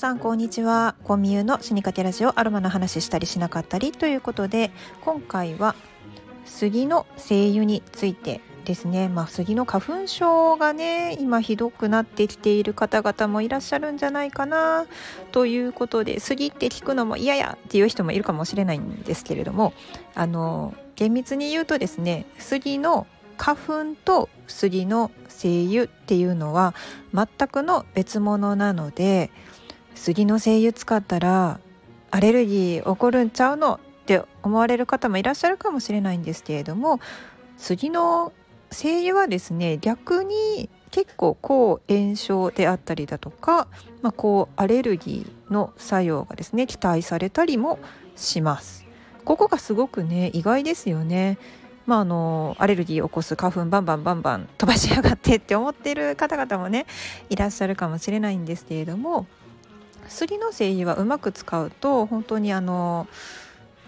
さんこんにちは。コミューの死にかけラジオアロマの話したりしなかったりということで今回は杉の精油についてですね、まあ、杉の花粉症がね今ひどくなってきている方々もいらっしゃるんじゃないかな。ということで杉って聞くのも嫌やっていう人もいるかもしれないんですけれどもあの厳密に言うとですね杉の花粉と杉の精油っていうのは全くの別物なので杉の精油使ったらアレルギー起こるんちゃうのって思われる方もいらっしゃるかもしれないんですけれども杉の精油はですね逆に結構抗炎症であったりだとか、まあ、抗アレルギーの作用がですね期待されたりもします。ここがすごくね意外ですよね。まあ、あのアレルギーを起こす花粉バンバンバンバン飛ばしやがってって思ってる方々もねいらっしゃるかもしれないんですけれども杉の精油はうまく使うと本当にあの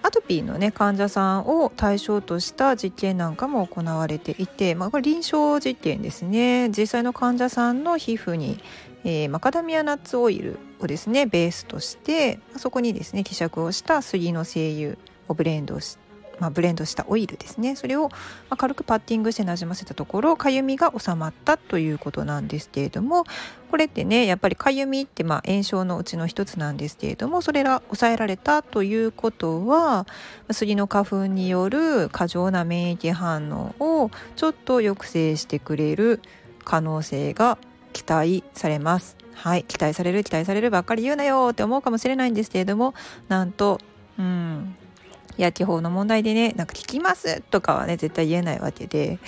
アトピーのね患者さんを対象とした実験なんかも行われていて、まあ、これ臨床実験ですね。実際の患者さんの皮膚に、えー、マカダミアナッツオイルをですねベースとしてそこにですね希釈をした杉の精油をブレンドしまあ、ブレンドしたオイルですねそれをま軽くパッティングしてなじませたところかゆみが収まったということなんですけれどもこれってねやっぱりかゆみってまあ炎症のうちの一つなんですけれどもそれが抑えられたということは杉の花粉による過剰な免疫反応をちょっと抑制してくれる可能性が期待されます。はい、期待される期待されるばっかり言うなよって思うかもしれないんですけれどもなんとうんいや、地方の問題でねなんか聞きますとかはね絶対言えないわけで、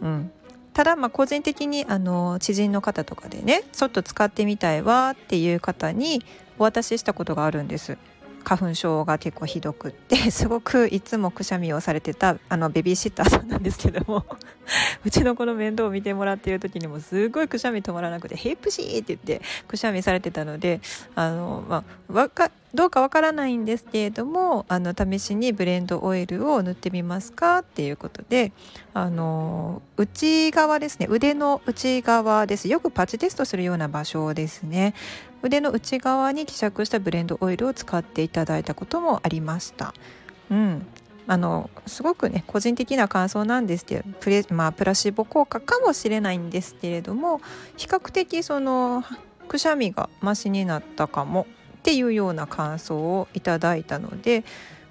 うん、ただまあ個人的にあの知人の方とかでねちょっと使ってみたいわっていう方にお渡ししたことがあるんです。花粉症が結構ひどくって すごくいつもくしゃみをされてたあのベビーシッターさんなんですけども うちの子の面倒を見てもらっている時にもすごいくしゃみ止まらなくて「ヘイプシー!」って言ってくしゃみされてたのであの、まあ、かどうかわからないんですけれどもあの試しにブレンドオイルを塗ってみますかっていうことであの内側ですね腕の内側ですよくパチテストするような場所ですね腕の内側に希釈したブレンドオイルを使っていただいたこともありました。うんあのすごくね個人的な感想なんですけどプレ,、まあ、プラシーボ効果かもしれないんですけれども比較的そのくしゃみがマシになったかもっていうような感想をいただいたので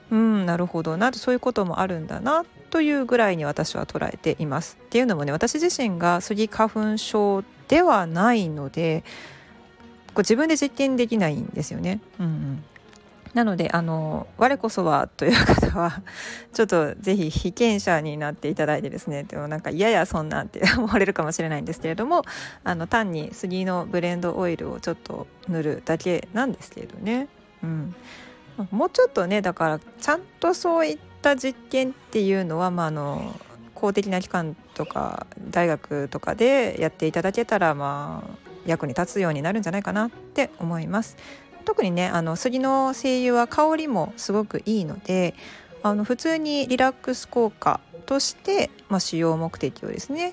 うんなるほどなそういうこともあるんだなというぐらいに私は捉えています。っていうのもね私自身がスギ花粉症ではないのでこう自分で実験できないんですよね。うん、うん。なのであの我こそはという方はちょっとぜひ被験者になっていただいてですねでもなんか嫌やそんなんって思われるかもしれないんですけれども あの単に杉のブレンドオイルをちょっと塗るだけなんですけれどね、うん、もうちょっとねだからちゃんとそういった実験っていうのは、まあ、あの公的な機関とか大学とかでやっていただけたらまあ役に立つようになるんじゃないかなって思います。特にねあの杉の精油は香りもすごくいいのであの普通にリラックス効果として、まあ、使用目的をですね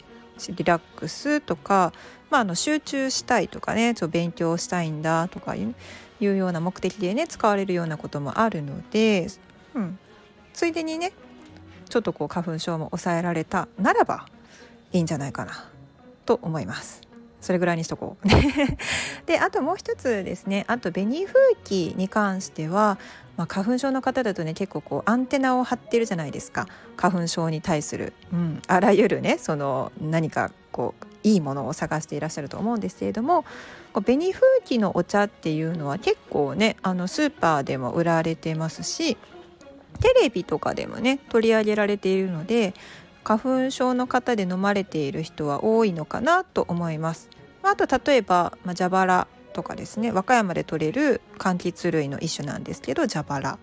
リラックスとか、まあ、あの集中したいとかねちょ勉強したいんだとかいういうような目的でね使われるようなこともあるので、うん、ついでにねちょっとこう花粉症も抑えられたならばいいんじゃないかなと思います。それぐらいにしとこう。であともう一つですね。あと紅風紀に関しては、まあ、花粉症の方だとね結構こうアンテナを張ってるじゃないですか。花粉症に対する、うん、あらゆるねその何かこういいものを探していらっしゃると思うんですけれども紅風紀のお茶っていうのは結構ねあのスーパーでも売られてますしテレビとかでもね取り上げられているので花粉症の方で飲まれている人は多いのかなと思います。あと例えば、まあ、蛇腹とかですね和歌山で採れる柑橘類の一種なんですけど蛇腹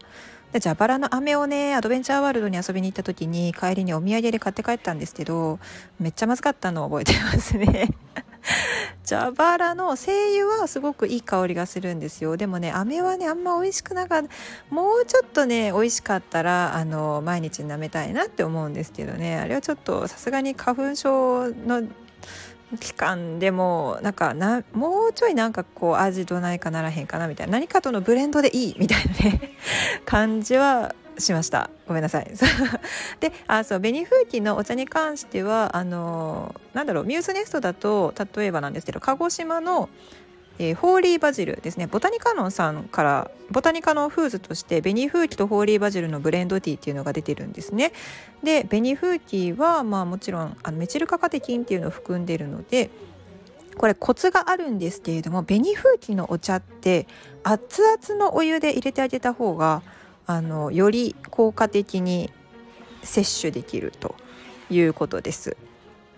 で蛇腹の飴をねアドベンチャーワールドに遊びに行った時に帰りにお土産で買って帰ったんですけどめっちゃまずかったのを覚えてますね蛇腹の精油はすごくいい香りがするんですよ。でもね飴はねあんま美味しくなかった。もうちょっとね美味しかったらあの毎日舐めたいなって思うんですけどね。あれはちょっとさすがに花粉症の期間でもなんかなもうちょいなんかこう味どないかならへんかなみたいな。何かとのブレンドでいいみたいなね感じはしました。ごめんなさい。であそう紅風紀のお茶に関してはあのなんだろうミュースネストだと例えばなんですけど鹿児島のえー、ホーリーバジルですね。ボタニカノンさんからボタニカノンフーズとして紅風紀とホーリーバジルのブレンドティーっていうのが出てるんですね。で紅風紀はまあもちろんあのメチルカカテキンっていうのを含んでるのでこれコツがあるんですけれども紅風紀のお茶って熱々のお湯で入れてあげた方があのより効果的に摂取できるということです。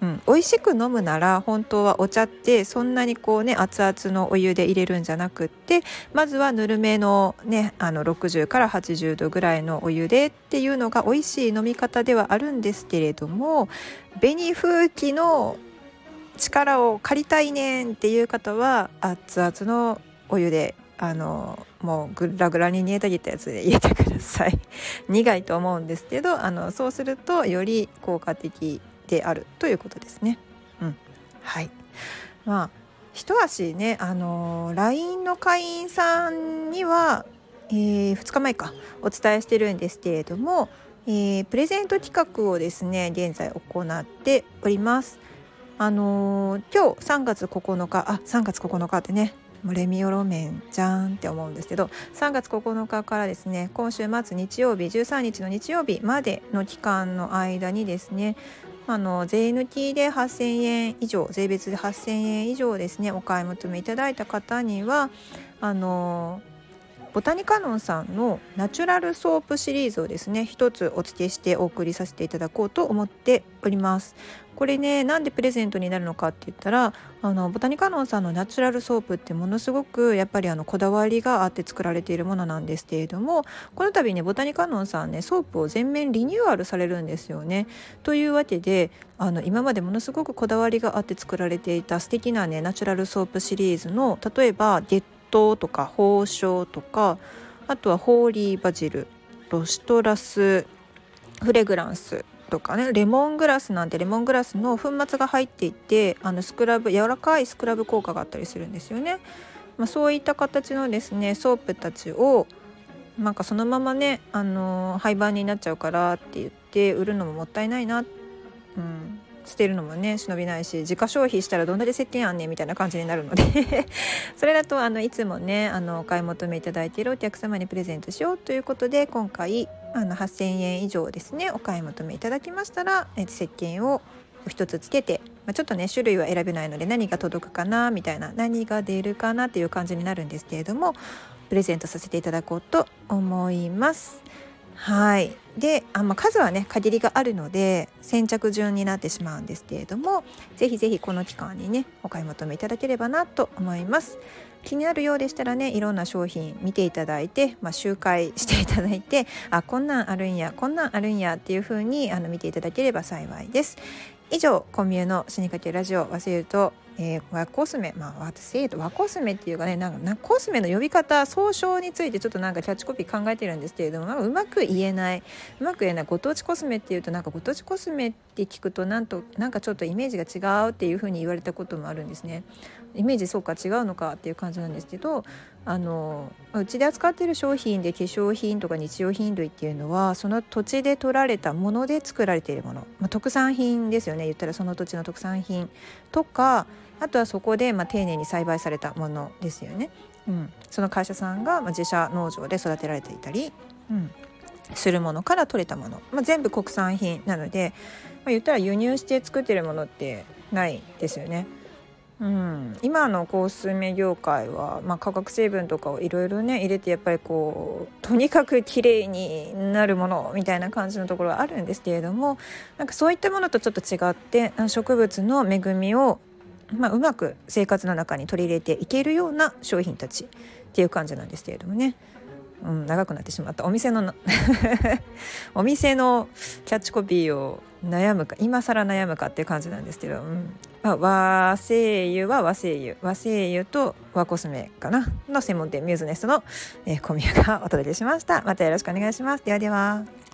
うん、美味しく飲むなら本当はお茶ってそんなにこうね熱々のお湯で入れるんじゃなくってまずはぬるめのねあの60から80度ぐらいのお湯でっていうのが美味しい飲み方ではあるんですけれども紅風紀の力を借りたいねんっていう方は熱々のお湯であのもうグラグラに煮えたぎったやつで入れてください 苦いと思うんですけどあのそうするとより効果的であるということですね。うん、はいまあ一足ねあの LINE の会員さんには、えー、2日前かお伝えしてるんですけれども、えー、プレゼント企画をですね現在行っております。あのー、今日3月9日あ3月9日ってねもうレミオロメンじゃんって思うんですけど3月9日からですね今週末日曜日13日の日曜日までの期間の間にですねあの税抜きで8000円以上税別で8000円以上ですねお買い求めいただいた方にはあのボタニカノンさんのナチュラルソープシリーズをですね一つお付けしてお送りさせていただこうと思っております。これねなんでプレゼントになるのかって言ったらあのボタニカノンさんのナチュラルソープってものすごくやっぱりあのこだわりがあって作られているものなんですけれどもこの度ねボタニカノンさんねソープを全面リニューアルされるんですよね。というわけであの今までものすごくこだわりがあって作られていた素敵なねナチュラルソープシリーズの例えば月桃とか芳樟とかあとはホーリーバジルロシトラスフレグランスとかねレモングラスなんてレモングラスの粉末が入っていてあのスクラブ柔らかいスクラブ効果があったりするんですよね。まあ、そういった形のですねソープたちをなんかそのままね、あの、廃盤になっちゃうからって言って売るのももったいないな、うん、捨てるのもね忍びないし自家消費したらどんだけ石鹸あんねんみたいな感じになるので それだとあのいつもねあのお買い求めいただいているお客様にプレゼントしようということで今回あの8,000円以上ですねお買い求めいただきましたら石鹸を一つつけて、まあ、ちょっとね種類は選べないので何が届くかなみたいな何が出るかなっていう感じになるんですけれどもプレゼントさせていただこうと思います。はい。であ、まあ、数はね限りがあるので先着順になってしまうんですけれどもぜひぜひこの期間にねお買い求めいただければなと思います。気になるようでしたらねいろんな商品見ていただいて、まあ、周回していただいてあこんなんあるんやこんなんあるんやっていう風にあの見ていただければ幸いです以上コミュの死にかけラジオ忘れるとえー、和コスメまあ私和コスメっていうかねなんかコスメの呼び方総称についてちょっとなんかキャッチコピー考えてるんですけれども、まあ、うまく言えないうまく言えないご当地コスメっていうとなんかご当地コスメって聞くとなんとなんかちょっとイメージが違うっていうふうに言われたこともあるんですね。イメージそうか違うのかっていう感じなんですけどあのうちで扱っている商品で化粧品とか日用品類っていうのはその土地で取られたもので作られているもの、まあ、特産品ですよね。言ったらその土地の特産品とかあとはそこでま丁寧に栽培されたものですよね。うん、その会社さんが自社農場で育てられていたり、うん、するものから取れたもの、まあ、全部国産品なので、まあ、言ったら輸入して作ってるものってないですよね。うん、今のコスメ業界は、まあ、化学成分とかをいろいろね入れてやっぱりこうとにかく綺麗になるものみたいな感じのところはあるんですけれどもなんかそういったものとちょっと違って植物の恵みをまあ、うまく生活の中に取り入れていけるような商品たちっていう感じなんですけれどもね、うん、長くなってしまった。お店の お店のキャッチコピーを悩むか今更悩むかっていう感じなんですけど、うん。まあ、和製油は和製油。和製油と和コスメかな。の専門店ミューズネストの、えー、コミュがお届けしました。またよろしくお願いします。ではでは。